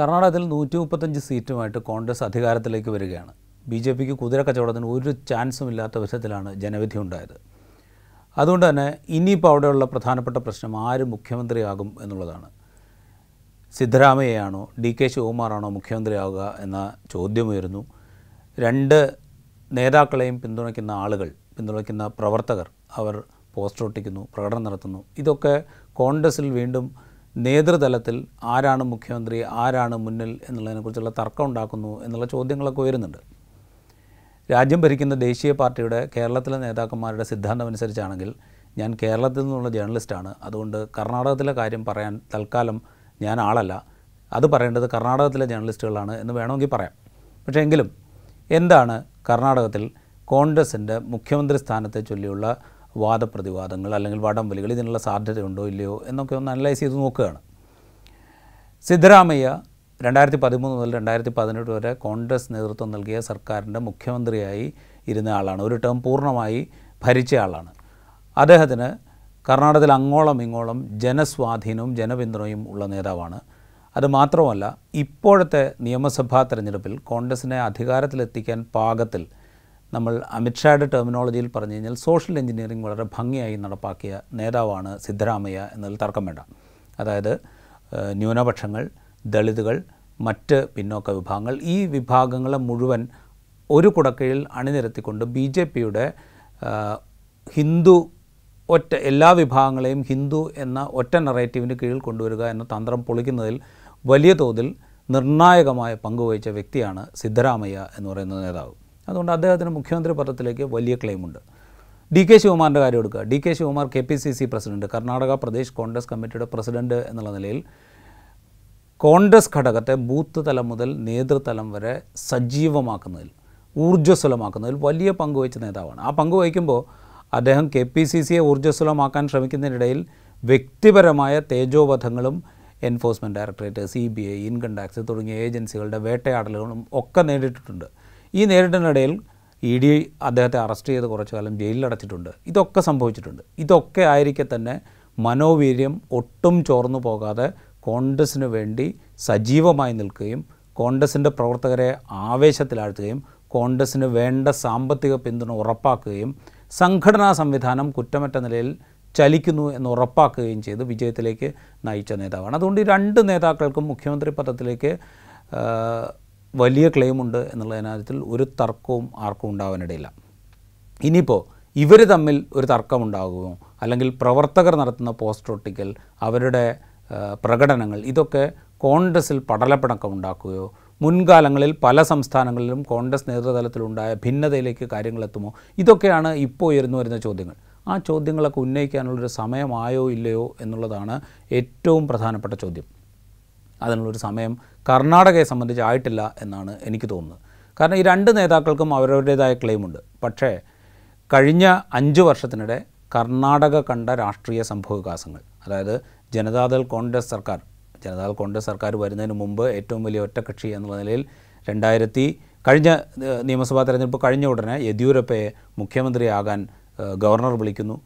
കർണാടകത്തിൽ നൂറ്റി മുപ്പത്തഞ്ച് സീറ്റുമായിട്ട് കോൺഗ്രസ് അധികാരത്തിലേക്ക് വരികയാണ്. ബി ജെ പിക്ക് കുതിര കച്ചവടത്തിന് ഒരു ചാൻസും ഇല്ലാത്ത വിധത്തിലാണ് ജനവിധി ഉണ്ടായത്. അതുകൊണ്ട് തന്നെ ഇനിയിപ്പോൾ അവിടെയുള്ള പ്രധാനപ്പെട്ട പ്രശ്നം ആര് മുഖ്യമന്ത്രിയാകും എന്നുള്ളതാണ്. സിദ്ധരാമയ്യയാണോ ഡി കെ ശിവകുമാറാണോ മുഖ്യമന്ത്രിയാവുക എന്ന ചോദ്യമുയരുന്നു. രണ്ട് നേതാക്കളെയും പിന്തുണയ്ക്കുന്ന ആളുകൾ പിന്തുണയ്ക്കുന്ന പ്രവർത്തകർ അവർ പോസ്റ്റർ ഒട്ടിക്കുന്നു പ്രകടനം നടത്തുന്നു. ഇതൊക്കെ കോൺഗ്രസിൽ വീണ്ടും നേതൃതലത്തിൽ ആരാണ് മുഖ്യമന്ത്രി ആരാണ് മുന്നിൽ എന്നുള്ളതിനെക്കുറിച്ചുള്ള തർക്കം ഉണ്ടാക്കുന്നു എന്നുള്ള ചോദ്യങ്ങളൊക്കെ ഉയരുന്നുണ്ട്. രാജ്യം ഭരിക്കുന്ന ദേശീയ പാർട്ടിയുടെ കേരളത്തിലെ നേതാക്കന്മാരുടെ സിദ്ധാന്തം അനുസരിച്ചാണെങ്കിൽ ഞാൻ കേരളത്തിൽ നിന്നുള്ള ജേർണലിസ്റ്റാണ് അതുകൊണ്ട് കർണാടകത്തിലെ കാര്യം പറയാൻ തൽക്കാലം ഞാൻ ആളല്ല. അത് പറയേണ്ടത് കർണാടകത്തിലെ ജേർണലിസ്റ്റുകളാണ് എന്ന് വേണമെങ്കിൽ പറയാം. പക്ഷേ എങ്കിലും എന്താണ് കർണാടകത്തിൽ കോൺഗ്രസിന്റെ മുഖ്യമന്ത്രി സ്ഥാനത്തെ ചൊല്ലിയുള്ള വാദപ്രതിവാദങ്ങൾ അല്ലെങ്കിൽ വടംവലികൾ ഇതിനുള്ള സാധ്യതയുണ്ടോ ഇല്ലയോ എന്നൊക്കെ ഒന്ന് അനലൈസ് ചെയ്ത് നോക്കുകയാണ്. സിദ്ധരാമയ്യ രണ്ടായിരത്തി പതിമൂന്ന് മുതൽ രണ്ടായിരത്തി പതിനെട്ട് വരെ കോൺഗ്രസ് നേതൃത്വം നൽകിയ സർക്കാരിന്റെ മുഖ്യമന്ത്രിയായി ഇരുന്ന ആളാണ്. ഒരു ടേം പൂർണമായി ഭരിച്ച ആളാണ്. അദ്ദേഹത്തിന് കർണാടകത്തിൽ അങ്ങോളം ഇങ്ങോളം ജനസ്വാധീനവും ജനപിന്തുണയും ഉള്ള നേതാവാണ്. അതുമാത്രമല്ല ഇപ്പോഴത്തെ നിയമസഭാ തെരഞ്ഞെടുപ്പിൽ കോൺഗ്രസിനെ അധികാരത്തിലെത്തിക്കാൻ പാകത്തിൽ നമ്മൾ അമിത്ഷായുടെ ടെർമിനോളജിയിൽ പറഞ്ഞു കഴിഞ്ഞാൽ സോഷ്യൽ എഞ്ചിനീയറിംഗ് വളരെ ഭംഗിയായി നടപ്പാക്കിയ നേതാവാണ് സിദ്ധരാമയ്യ എന്നതിൽ തർക്കം വേണ്ട. അതായത് ന്യൂനപക്ഷങ്ങൾ ദളിതുകൾ മറ്റ് പിന്നോക്ക വിഭാഗങ്ങൾ ഈ വിഭാഗങ്ങളെ മുഴുവൻ ഒരു കുടക്കീഴിൽ അണിനിരത്തിക്കൊണ്ട് ബി ജെ പിയുടെ ഹിന്ദു ഒറ്റ എല്ലാ വിഭാഗങ്ങളെയും ഹിന്ദു എന്ന ഒറ്റ നറേറ്റീവിന് കീഴിൽ കൊണ്ടുവരിക എന്ന തന്ത്രം പൊളിക്കുന്നതിൽ വലിയ തോതിൽ നിർണായകമായ പങ്കുവഹിച്ച വ്യക്തിയാണ് സിദ്ധരാമയ്യ എന്ന് പറയുന്ന നേതാവ്. അതുകൊണ്ട് അദ്ദേഹത്തിന് മുഖ്യമന്ത്രി പദത്തിലേക്ക് വലിയ ക്ലെയിമുണ്ട്. ഡി കെ ശിവകുമാറിന്റെ കാര്യം എടുക്കുക. D K Shivakumar K P C C president Karnataka Pradesh Congress കമ്മിറ്റിയുടെ പ്രസിഡന്റ് എന്നുള്ള നിലയിൽ കോൺഗ്രസ് ഘടകത്തെ ബൂത്ത് തലം മുതൽ നേതൃതലം വരെ സജീവമാക്കുന്നതിൽ ഊർജസ്വലമാക്കുന്നതിൽ വലിയ പങ്ക് വഹിച്ച നേതാവാണ്. ആ പങ്ക് വഹിക്കുമ്പോൾ അദ്ദേഹം കെ പി സി സിയെ ഊർജസ്വലമാക്കാൻ ശ്രമിക്കുന്നതിനിടയിൽ വ്യക്തിപരമായ തേജോവധങ്ങളും enforcement directorate C B I income tax തുടങ്ങിയ ഏജൻസികളുടെ വേട്ടയാടലുകളും ഒക്കെ നേരിട്ടിട്ടുണ്ട്. ഈ നേരിടുന്നിടയിൽ ഇ ഡി അദ്ദേഹത്തെ അറസ്റ്റ് ചെയ്ത് കുറച്ചു കാലം ജയിലിലടച്ചിട്ടുണ്ട് ഇതൊക്കെ സംഭവിച്ചിട്ടുണ്ട്. ഇതൊക്കെ ആയിരിക്കെ തന്നെ മനോവീര്യം ഒട്ടും ചോർന്നു പോകാതെ കോൺഗ്രസ്സിന് വേണ്ടി സജീവമായി നിൽക്കുകയും കോൺഗ്രസിന്റെ പ്രവർത്തകരെ ആവേശത്തിലാഴ്ത്തുകയും കോൺഗ്രസ്സിന് വേണ്ട സാമ്പത്തിക പിന്തുണ ഉറപ്പാക്കുകയും സംഘടനാ സംവിധാനം കുറ്റമറ്റ നിലയിൽ ചലിക്കുന്നു എന്ന് ഉറപ്പാക്കുകയും ചെയ്ത് വിജയത്തിലേക്ക് നയിച്ച നേതാവാണ്. അതുകൊണ്ട് ഈ രണ്ട് നേതാക്കൾക്കും മുഖ്യമന്ത്രി പദത്തിലേക്ക് വലിയ ക്ലെയിമുണ്ട് എന്നുള്ളതിനകത്തിൽ ഒരു തർക്കവും ആർക്കും ഉണ്ടാവാനിടയില്ല. ഇനിയിപ്പോൾ ഇവർ തമ്മിൽ ഒരു തർക്കമുണ്ടാകുമോ? അല്ലെങ്കിൽ പ്രവർത്തകർ നടത്തുന്ന പോസ്റ്റർ ഒട്ടിക്കൽ അവരുടെ പ്രകടനങ്ങൾ ഇതൊക്കെ കോൺഗ്രസിൽ പടലപ്പിണക്കം ഉണ്ടാക്കുകയോ മുൻകാലങ്ങളിൽ പല സംസ്ഥാനങ്ങളിലും കോൺഗ്രസ് നേതൃതലത്തിലുണ്ടായ ഭിന്നതയിലേക്ക് കാര്യങ്ങളെത്തുമോ ഇതൊക്കെയാണ് ഇപ്പോൾ ഉയർന്നു വരുന്ന ചോദ്യങ്ങൾ. ആ ചോദ്യങ്ങളൊക്കെ ഉന്നയിക്കാനുള്ളൊരു സമയമായോ ഇല്ലയോ എന്നുള്ളതാണ് ഏറ്റവും പ്രധാനപ്പെട്ട ചോദ്യം. അതിനുള്ളൊരു സമയം കർണാടകയെ സംബന്ധിച്ച് ആയിട്ടില്ല എന്നാണ് എനിക്ക് തോന്നുന്നത്. കാരണം ഈ രണ്ട് നേതാക്കൾക്കും അവരവരുടേതായ ക്ലെയിമുണ്ട്. പക്ഷേ കഴിഞ്ഞ അഞ്ച് വർഷത്തിനിടെ കർണാടക കണ്ട രാഷ്ട്രീയ സംഭവവികാസങ്ങൾ അതായത് ജനതാദൾ കോൺഗ്രസ് സർക്കാർ ജനതാദൾ കോൺഗ്രസ് സർക്കാർ വരുന്നതിന് മുമ്പ് ഏറ്റവും വലിയ ഒറ്റകക്ഷി എന്നുള്ള നിലയിൽ രണ്ടായിരത്തി കഴിഞ്ഞ നിയമസഭാ തെരഞ്ഞെടുപ്പ് കഴിഞ്ഞ ഉടനെ യെദ്യൂരപ്പയെ മുഖ്യമന്ത്രിയാകാൻ ഗവർണർ വിളിക്കുന്നു.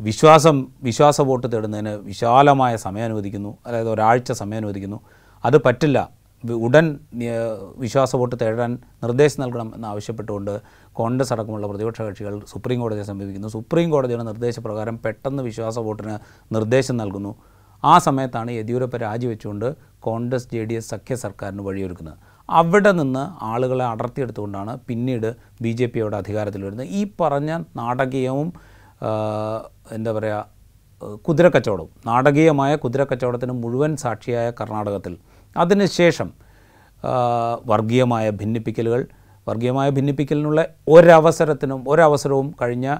വിശ്വാസം വിശ്വാസ വോട്ട് തേടുന്നതിന് വിശാലമായ സമയം അനുവദിക്കുന്നു. അതായത് ഒരാഴ്ച സമയം അനുവദിക്കുന്നു. അത് പറ്റില്ല. ഉടൻ വിശ്വാസ വോട്ട് തേടാൻ നിർദ്ദേശം നൽകണം എന്നാവശ്യപ്പെട്ടുകൊണ്ട് കോൺഗ്രസ് അടക്കമുള്ള പ്രതിപക്ഷ കക്ഷികൾ സുപ്രീം കോടതിയെ സമീപിക്കുന്നു. സുപ്രീം കോടതിയുടെ നിർദ്ദേശപ്രകാരം പെട്ടെന്ന് വിശ്വാസ വോട്ടിന് നിർദ്ദേശം നൽകുന്നു. ആ സമയത്താണ് യെദ്യൂരപ്പ രാജിവെച്ചുകൊണ്ട് കോൺഗ്രസ് ജെ ഡി എസ് സഖ്യ സർക്കാരിന് വഴിയൊരുക്കുന്നത്. അവിടെ നിന്ന് ആളുകളെ അടർത്തിയെടുത്തുകൊണ്ടാണ് പിന്നീട് ബി ജെ പിയോട് അധികാരത്തിൽ വരുന്നത് ഈ പറഞ്ഞ നാടകീയവും എന്താ പറയുക കുതിരക്കച്ചവടം നാടകീയമായ കുതിരക്കച്ചവടത്തിന് മുഴുവൻ സാക്ഷിയായ കർണാടകത്തിൽ. അതിനുശേഷം വർഗീയമായ ഭിന്നിപ്പിക്കലുകൾ വർഗീയമായ ഭിന്നിപ്പിക്കലിനുള്ള ഒരവസരത്തിനും ഒരവസരവും കഴിഞ്ഞ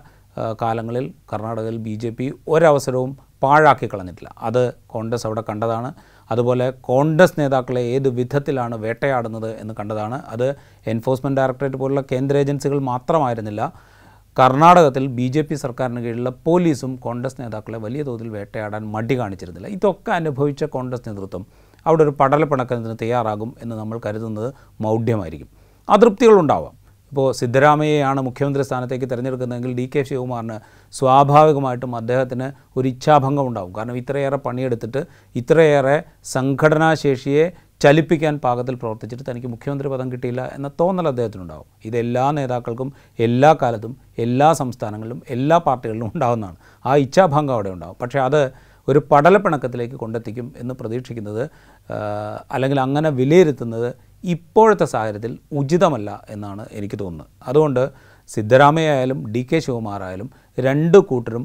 കാലങ്ങളിൽ കർണാടകയിൽ ബി ജെ പി ഒരവസരവും പാഴാക്കി കളഞ്ഞിട്ടില്ല. അത് കോൺഗ്രസ് അവിടെ കണ്ടതാണ്. അതുപോലെ കോൺഗ്രസ് നേതാക്കളെ ഏത് വിധത്തിലാണ് വേട്ടയാടുന്നത് എന്ന് കണ്ടതാണ്. അത് എൻഫോഴ്സ്മെന്റ് ഡയറക്ടറേറ്റ് പോലുള്ള കേന്ദ്ര ഏജൻസികൾ മാത്രമായിരുന്നില്ല. കർണാടകത്തിൽ ബി ജെ പി സർക്കാരിന് കീഴിലുള്ള പോലീസും കോൺഗ്രസ് നേതാക്കളെ വലിയ തോതിൽ വേട്ടയാടാൻ മടി കാണിച്ചിരുന്നില്ല. ഇതൊക്കെ അനുഭവിച്ച കോൺഗ്രസ് നേതൃത്വം അവിടെ ഒരു പടലപ്പിണക്കത്തിന് തയ്യാറാകും എന്ന് നമ്മൾ കരുതുന്നത് മൗഢ്യമായിരിക്കും. അതൃപ്തികളുണ്ടാവാം. ഇപ്പോൾ സിദ്ധരാമയ്യയാണ് മുഖ്യമന്ത്രി സ്ഥാനത്തേക്ക് തിരഞ്ഞെടുക്കുന്നതെങ്കിൽ ഡി കെ ശിവകുമാറിന് സ്വാഭാവികമായിട്ടും അദ്ദേഹത്തിന് ഒരു ഇച്ഛാഭംഗം ഉണ്ടാവും കാരണം ഇത്രയേറെ പണിയെടുത്തിട്ട് ഇത്രയേറെ സംഘടനാശേഷിയെ ചലിപ്പിക്കാൻ പാകത്തിൽ പ്രവർത്തിച്ചിട്ട് തനിക്ക് മുഖ്യമന്ത്രി പദം കിട്ടിയില്ല എന്ന തോന്നൽ അദ്ദേഹത്തിനുണ്ടാവും. ഇത് എല്ലാ നേതാക്കൾക്കും എല്ലാ കാലത്തും എല്ലാ സംസ്ഥാനങ്ങളിലും എല്ലാ പാർട്ടികളിലും ഉണ്ടാകുന്നതാണ് ആ ഇച്ഛാഭംഗം അവിടെ ഉണ്ടാകും പക്ഷേ അത് ഒരു പടലപ്പിണക്കത്തിലേക്ക് കൊണ്ടെത്തിക്കും എന്ന് പ്രതീക്ഷിക്കുന്നത് അല്ലെങ്കിൽ അങ്ങനെ വിലയിരുത്തുന്നത് ഇപ്പോഴത്തെ സാഹചര്യത്തിൽ ഉചിതമല്ല എന്നാണ് എനിക്ക് തോന്നുന്നത്. അതുകൊണ്ട് സിദ്ധരാമയ്യ ആയാലും ഡി കെ ശിവകുമാറായാലും രണ്ട് കൂട്ടരും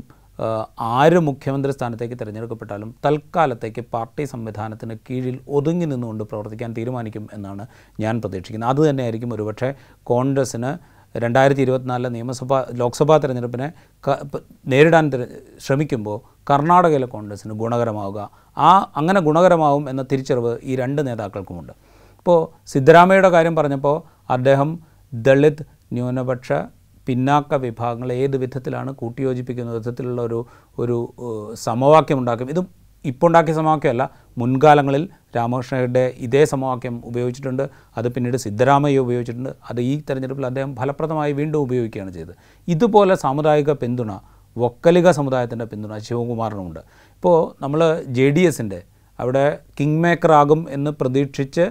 ആര് മുഖ്യമന്ത്രി സ്ഥാനത്തേക്ക് തിരഞ്ഞെടുക്കപ്പെട്ടാലും തൽക്കാലത്തേക്ക് പാർട്ടി സംവിധാനത്തിന് കീഴിൽ ഒതുങ്ങി നിന്നുകൊണ്ട് പ്രവർത്തിക്കാൻ തീരുമാനിക്കും എന്നാണ് ഞാൻ പ്രതീക്ഷിക്കുന്നത്. അതുതന്നെയായിരിക്കും ഒരുപക്ഷെ കോൺഗ്രസ്സിന് രണ്ടായിരത്തി ഇരുപത്തിനാലിലെ നിയമസഭാ ലോക്സഭാ തെരഞ്ഞെടുപ്പിനെ നേരിടാൻ ശ്രമിക്കുമ്പോൾ കർണാടകയിലെ കോൺഗ്രസ്സിന് ഗുണകരമാവുക. ആ അങ്ങനെ ഗുണകരമാവും എന്ന തിരിച്ചറിവ് ഈ രണ്ട് നേതാക്കൾക്കുമുണ്ട്. ഇപ്പോൾ സിദ്ധരാമയ്യയുടെ കാര്യം പറഞ്ഞപ്പോൾ അദ്ദേഹം ദളിത് ന്യൂനപക്ഷ പിന്നാക്ക വിഭാഗങ്ങളെ ഏത് വിധത്തിലാണ് കൂട്ടിയോജിപ്പിക്കുന്ന വിധത്തിലുള്ള ഒരു ഒരു സമവാക്യം ഉണ്ടാക്കും. ഇതും ഇപ്പോൾ ഉണ്ടാക്കിയ സമവാക്യമല്ല. മുൻകാലങ്ങളിൽ രാമകൃഷ്ണയുടെ ഇതേ സമവാക്യം ഉപയോഗിച്ചിട്ടുണ്ട്. അത് പിന്നീട് സിദ്ധരാമയ്യ ഉപയോഗിച്ചിട്ടുണ്ട്. അത് ഈ തെരഞ്ഞെടുപ്പിൽ അദ്ദേഹം ഫലപ്രദമായി വീണ്ടും ഉപയോഗിക്കുകയാണ് ചെയ്തത്. ഇതുപോലെ സാമുദായിക പിന്തുണ വക്കലിക സമുദായത്തിന്റെ പിന്തുണ ശിവകുമാറിനുമുണ്ട് ഇപ്പോൾ നമ്മൾ ജെ ഡി എസിന്റെ അവിടെ കിങ് മേക്കറാകും എന്ന് പ്രതീക്ഷിച്ച്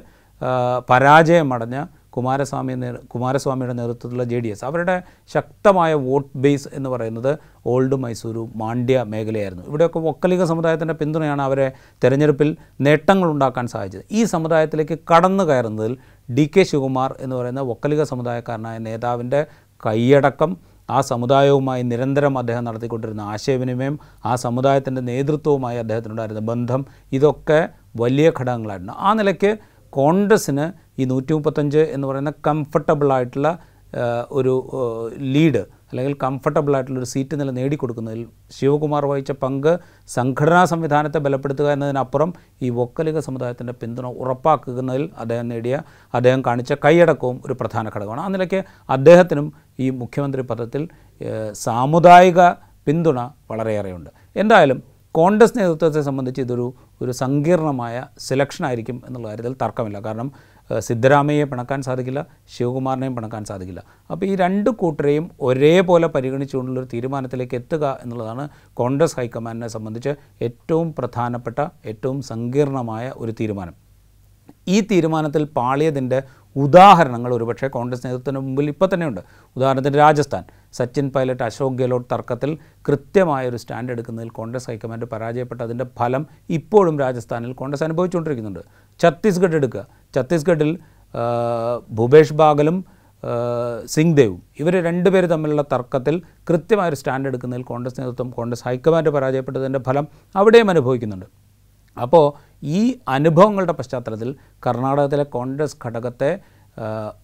പരാജയമടഞ്ഞ കുമാരസ്വാമി കുമാരസ്വാമിയുടെ നേതൃത്വത്തിലുള്ള ജെ ഡി എസ്. അവരുടെ ശക്തമായ വോട്ട് ബേസ് എന്ന് പറയുന്നത് ഓൾഡ് മൈസൂരു മാണ്ഡ്യ മേഖലയായിരുന്നു. ഇവിടെയൊക്കെ ഒക്കലിക സമുദായത്തിന്റെ പിന്തുണയാണ് അവരെ തെരഞ്ഞെടുപ്പിൽ നേട്ടങ്ങൾ ഉണ്ടാക്കാൻ സാധിച്ചത്. ഈ സമുദായത്തിലേക്ക് കടന്നു കയറുന്നതിൽ ഡി കെ ശിവകുമാർ എന്ന് പറയുന്ന ഒക്കലിക സമുദായക്കാരനായ നേതാവിന്റെ കൈയടക്കം ആ സമുദായവുമായി നിരന്തരം അദ്ദേഹം നടത്തിക്കൊണ്ടിരുന്ന ആശയവിനിമയം ആ സമുദായത്തിന്റെ നേതൃത്വവുമായി അദ്ദേഹത്തിനുണ്ടായിരുന്ന ബന്ധം ഇതൊക്കെ വലിയ ഘടകങ്ങളായിരുന്നു. ആ നിലയ്ക്ക് കോൺഗ്രസ്സിന് ഈ നൂറ്റി മുപ്പത്തഞ്ച് എന്ന് പറയുന്ന കംഫർട്ടബിൾ ആയിട്ടുള്ള ഒരു ലീഡ് അല്ലെങ്കിൽ കംഫർട്ടബിൾ ആയിട്ടുള്ള ഒരു സീറ്റ് നില നേടിക്കൊടുക്കുന്നതിൽ ശിവകുമാർ വഹിച്ച പങ്ക് സംഘടനാ സംവിധാനത്തെ ബലപ്പെടുത്തുക എന്നതിനപ്പുറം ഈ വൊക്കലിക സമുദായത്തിന്റെ പിന്തുണ ഉറപ്പാക്കുന്നതിൽ അദ്ദേഹം നേടിയ അദ്ദേഹം കാണിച്ച കൈയടക്കവും ഒരു പ്രധാന ഘടകമാണ്. ആ നിലയ്ക്ക് അദ്ദേഹത്തിനും ഈ മുഖ്യമന്ത്രി പദത്തിൽ സാമുദായിക പിന്തുണ വളരെയേറെയുണ്ട്. എന്തായാലും കോൺഗ്രസ് നേതൃത്വത്തെ സംബന്ധിച്ച് ഇതൊരു ഒരു സങ്കീർണമായ സെലക്ഷൻ ആയിരിക്കും എന്നുള്ള കാര്യത്തിൽ തർക്കമില്ല. കാരണം ഏഹ്, സിദ്ധരാമയ്യയെ പിണക്കാൻ സാധിക്കില്ല ശിവകുമാറിനെയും പിണക്കാൻ സാധിക്കില്ല. അപ്പോൾ ഈ രണ്ട് കൂട്ടരെയും ഒരേപോലെ പരിഗണിച്ചുകൊണ്ടുള്ളൊരു തീരുമാനത്തിലേക്ക് എത്തുക എന്നുള്ളതാണ് കോൺഗ്രസ് ഹൈക്കമാൻഡിനെ സംബന്ധിച്ച് ഏറ്റവും പ്രധാനപ്പെട്ട ഏറ്റവും സങ്കീർണമായ ഒരു തീരുമാനം. ഈ തീരുമാനത്തിൽ പാളിയതിന്റെ ഉദാഹരണങ്ങൾ ഒരുപക്ഷെ കോൺഗ്രസ് നേതൃത്വത്തിന് മുമ്പിൽ ഇപ്പോൾ തന്നെയുണ്ട് ഉദാഹരണത്തിന് രാജസ്ഥാൻ. സച്ചിൻ പൈലറ്റ് അശോക് ഗെഹ്ലോട്ട് തർക്കത്തിൽ കൃത്യമായ ഒരു സ്റ്റാൻഡ് എടുക്കുന്നതിൽ കോൺഗ്രസ് ഹൈക്കമാൻഡ് പരാജയപ്പെട്ടതിന്റെ ഫലം ഇപ്പോഴും രാജസ്ഥാനിൽ കോൺഗ്രസ് അനുഭവിച്ചുകൊണ്ടിരിക്കുന്നുണ്ട്. ഛത്തീസ്ഗഡ് എടുക്കുക. ഛത്തീസ്ഗഡിൽ ഭൂപേഷ് ബാഗലും സിംഗ് ദേവും ഇവർ രണ്ടുപേർ തമ്മിലുള്ള തർക്കത്തിൽ കൃത്യമായൊരു സ്റ്റാൻഡ് എടുക്കുന്നതിൽ കോൺഗ്രസ് നേതൃത്വം കോൺഗ്രസ് ഹൈക്കമാൻഡ് പരാജയപ്പെട്ടതിന്റെ ഫലം അവിടെയും അനുഭവിക്കുന്നുണ്ട്. അപ്പോൾ ഈ അനുഭവങ്ങളുടെ പശ്ചാത്തലത്തിൽ കർണാടകത്തിലെ കോൺഗ്രസ് ഘടകത്തെ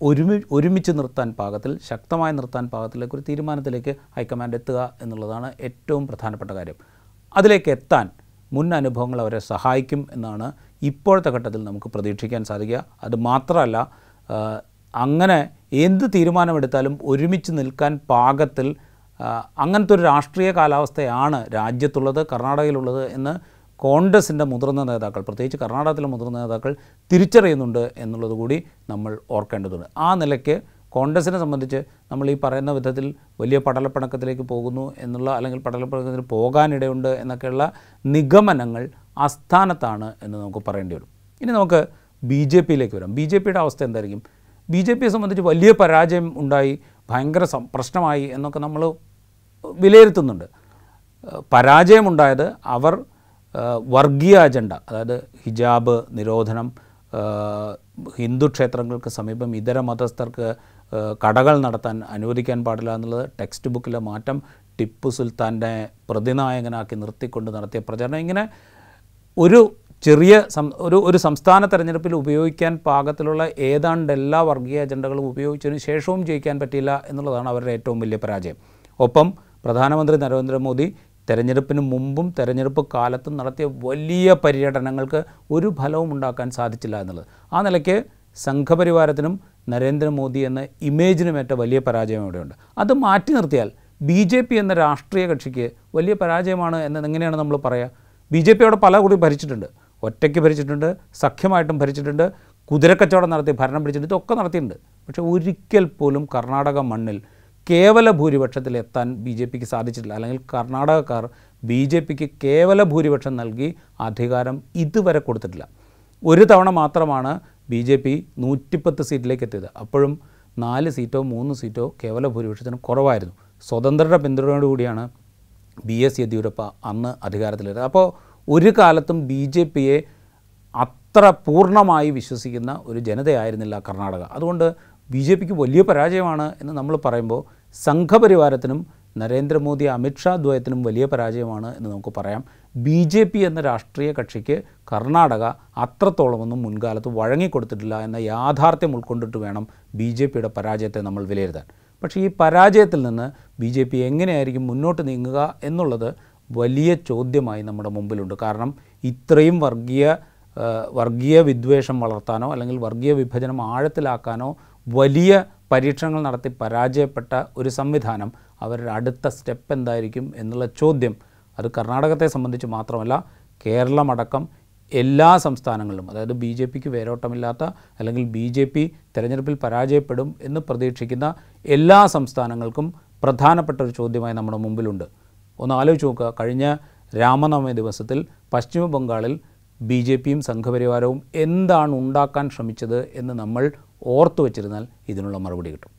ഒരുമി ഒരുമിച്ച് നിർത്താൻ പാകത്തിൽ ശക്തമായി നിർത്താൻ പാകത്തിലേക്ക് ഒരു തീരുമാനത്തിലേക്ക് ഹൈക്കമാൻഡ് എത്തുക എന്നുള്ളതാണ് ഏറ്റവും പ്രധാനപ്പെട്ട കാര്യം. അതിലേക്ക് എത്താൻ മുൻ അനുഭവങ്ങൾ അവരെ സഹായിക്കും എന്നാണ് ഇപ്പോഴത്തെ ഘട്ടത്തിൽ നമുക്ക് പ്രതീക്ഷിക്കാൻ സാധിക്കുക. അത് മാത്രമല്ല അങ്ങനെ എന്ത് തീരുമാനമെടുത്താലും ഒരുമിച്ച് നിൽക്കാൻ പാകത്തിൽ അങ്ങനത്തെ ഒരു രാഷ്ട്രീയ കാലാവസ്ഥയാണ് രാജ്യത്തുള്ളത് കർണാടകയിലുള്ളത് എന്ന് കോൺഗ്രസിന്റെ മുതിർന്ന നേതാക്കൾ പ്രത്യേകിച്ച് കർണാടകത്തിലെ മുതിർന്ന നേതാക്കൾ തിരിച്ചറിയുന്നുണ്ട് എന്നുള്ളത് കൂടി നമ്മൾ ഓർക്കേണ്ടതുണ്ട്. ആ നിലയ്ക്ക് കോൺഗ്രസിനെ സംബന്ധിച്ച് നമ്മൾ ഈ പറയുന്ന വിധത്തിൽ വലിയ പടലപ്പിണക്കത്തിലേക്ക് പോകുന്നു എന്നുള്ള അല്ലെങ്കിൽ പടലപ്പിണക്കത്തിൽ പോകാനിടയുണ്ട് എന്നൊക്കെയുള്ള നിഗമനങ്ങൾ അസ്ഥാനത്താണ് എന്ന് നമുക്ക് പറയേണ്ടി വരും. ഇനി നമുക്ക് ബി ജെ പിയിലേക്ക് വരാം. ബി ജെ പിയുടെ അവസ്ഥ എന്തായിരിക്കും? ബി ജെ പിയെ സംബന്ധിച്ച് വലിയ പരാജയം ഉണ്ടായി ഭയങ്കര പ്രശ്നമായി എന്നൊക്കെ നമ്മൾ വിലയിരുത്തുന്നുണ്ട്. പരാജയമുണ്ടായത് അവർ വർഗീയ അജണ്ട അതായത് ഹിജാബ് നിരോധനം ഹിന്ദു ക്ഷേത്രങ്ങൾക്ക് സമീപം ഇതര മതസ്ഥർക്ക് കടകൾ നടത്താൻ അനുവദിക്കാൻ പാടില്ല എന്നുള്ളത് ടെക്സ്റ്റ് ബുക്കിലെ മാറ്റം ടിപ്പു സുൽത്താന്റെ പ്രതിനായകനാക്കി നിർത്തിക്കൊണ്ട് നടത്തിയ പ്രചരണം. ഇങ്ങനെ ഒരു ചെറിയ ഒരു ഒരു സംസ്ഥാന തെരഞ്ഞെടുപ്പിൽ ഉപയോഗിക്കാൻ പാകത്തിലുള്ള ഏതാണ്ട് എല്ലാ വർഗീയ അജണ്ടകളും ഉപയോഗിച്ചതിന് ശേഷവും ജയിക്കാൻ പറ്റിയില്ല എന്നുള്ളതാണ് അവരുടെ ഏറ്റവും വലിയ പരാജയം. ഒപ്പം പ്രധാനമന്ത്രി നരേന്ദ്രമോദി തെരഞ്ഞെടുപ്പിന് മുമ്പും തെരഞ്ഞെടുപ്പ് കാലത്തും നടത്തിയ വലിയ പര്യടനങ്ങൾക്ക് ഒരു ഫലവും ഉണ്ടാക്കാൻ സാധിച്ചില്ല എന്നുള്ളത്. ആ നിലയ്ക്ക് സംഘപരിവാരത്തിനും നരേന്ദ്രമോദി എന്ന ഇമേജിനുമേറ്റ വലിയ പരാജയം ഇവിടെയുണ്ട് അത് മാറ്റി നിർത്തിയാൽ ബി ജെ പി എന്ന രാഷ്ട്രീയ കക്ഷിക്ക് വലിയ പരാജയമാണ് എന്നെങ്ങനെയാണ് നമ്മൾ പറയുക ബി ജെ പി അവിടെ പല കൂടി ഭരിച്ചിട്ടുണ്ട്. ഒറ്റയ്ക്ക് ഭരിച്ചിട്ടുണ്ട് സഖ്യമായിട്ടും ഭരിച്ചിട്ടുണ്ട് കുതിരക്കച്ചവടം നടത്തി ഭരണം പിടിച്ചിട്ടുണ്ട് ഇതൊക്കെ നടത്തിയിട്ടുണ്ട്. പക്ഷേ ഒരിക്കൽ പോലും കർണാടക മണ്ണിൽ കേവല ഭൂരിപക്ഷത്തിൽ എത്താൻ ബി ജെ പിക്ക് സാധിച്ചിട്ടില്ല. അല്ലെങ്കിൽ കർണാടകക്കാർ ബി ജെ പിക്ക് കേവല ഭൂരിപക്ഷം നൽകി അധികാരം ഇതുവരെ കൊടുത്തിട്ടില്ല. ഒരു തവണ മാത്രമാണ് ബി ജെ പി നൂറ്റിപ്പത്ത് സീറ്റിലേക്ക് എത്തിയത് അപ്പോഴും നാല് സീറ്റോ മൂന്ന് സീറ്റോ കേവല ഭൂരിപക്ഷത്തിന് കുറവായിരുന്നു. സ്വതന്ത്രരുടെ പിന്തുണയോടുകൂടിയാണ് ബി എസ് യെദ്യൂരപ്പ അന്ന് അധികാരത്തിലെത്തിയത് അപ്പോൾ ഒരു കാലത്തും ബി ജെ പിയെ അത്ര പൂർണമായി വിശ്വസിക്കുന്ന ഒരു ജനതയായിരുന്നില്ല കർണാടക. അതുകൊണ്ട് ബി ജെ പിക്ക് വലിയ പരാജയമാണ് എന്ന് നമ്മൾ പറയുമ്പോൾ സംഘപരിവാരത്തിനും നരേന്ദ്രമോദി അമിത്ഷാ ദ്വയത്തിനും വലിയ പരാജയമാണ് എന്ന് നമുക്ക് പറയാം. ബി ജെ പി എന്ന രാഷ്ട്രീയ കക്ഷിക്ക് കർണാടക അത്രത്തോളമൊന്നും മുൻകാലത്ത് വഴങ്ങിക്കൊടുത്തിട്ടില്ല എന്ന യാഥാർത്ഥ്യം ഉൾക്കൊണ്ടിട്ട് വേണം ബി ജെ പിയുടെ പരാജയത്തെ നമ്മൾ വിലയിരുത്താൻ. പക്ഷേ ഈ പരാജയത്തിൽ നിന്ന് ബി ജെ പി എങ്ങനെയായിരിക്കും മുന്നോട്ട് നീങ്ങുക എന്നുള്ളത് വലിയ ചോദ്യമായി നമ്മുടെ മുമ്പിലുണ്ട്. കാരണം ഇത്രയും വർഗീയ വർഗീയ വിദ്വേഷം വളർത്താനോ അല്ലെങ്കിൽ വർഗീയ വിഭജനം ആഴത്തിലാക്കാനോ വലിയ പരീക്ഷണങ്ങൾ നടത്തി പരാജയപ്പെട്ട ഒരു സംവിധാനം അവരുടെ അടുത്ത സ്റ്റെപ്പ് എന്തായിരിക്കും എന്നുള്ള ചോദ്യം അത് കർണാടകത്തെ സംബന്ധിച്ച് മാത്രമല്ല കേരളമടക്കം എല്ലാ സംസ്ഥാനങ്ങളിലും അതായത് ബി ജെ പിക്ക് വേരോട്ടമില്ലാത്ത അല്ലെങ്കിൽ ബി ജെ പി തെരഞ്ഞെടുപ്പിൽ പരാജയപ്പെടും എന്ന് പ്രതീക്ഷിക്കുന്ന എല്ലാ സംസ്ഥാനങ്ങൾക്കും പ്രധാനപ്പെട്ട ഒരു ചോദ്യമായി നമ്മുടെ മുമ്പിലുണ്ട്. ഒന്ന് ആലോചിച്ച് നോക്കുക. കഴിഞ്ഞ രാമനവമി ദിവസത്തിൽ പശ്ചിമ ബംഗാളിൽ ബി ജെ പിയും സംഘപരിവാരവും എന്താണ് ഉണ്ടാക്കാൻ ശ്രമിച്ചത് എന്ന് നമ്മൾ ഓർത്തു വച്ചിരുന്നാൽ ഇതിനുള്ള മറുപടി കിട്ടും.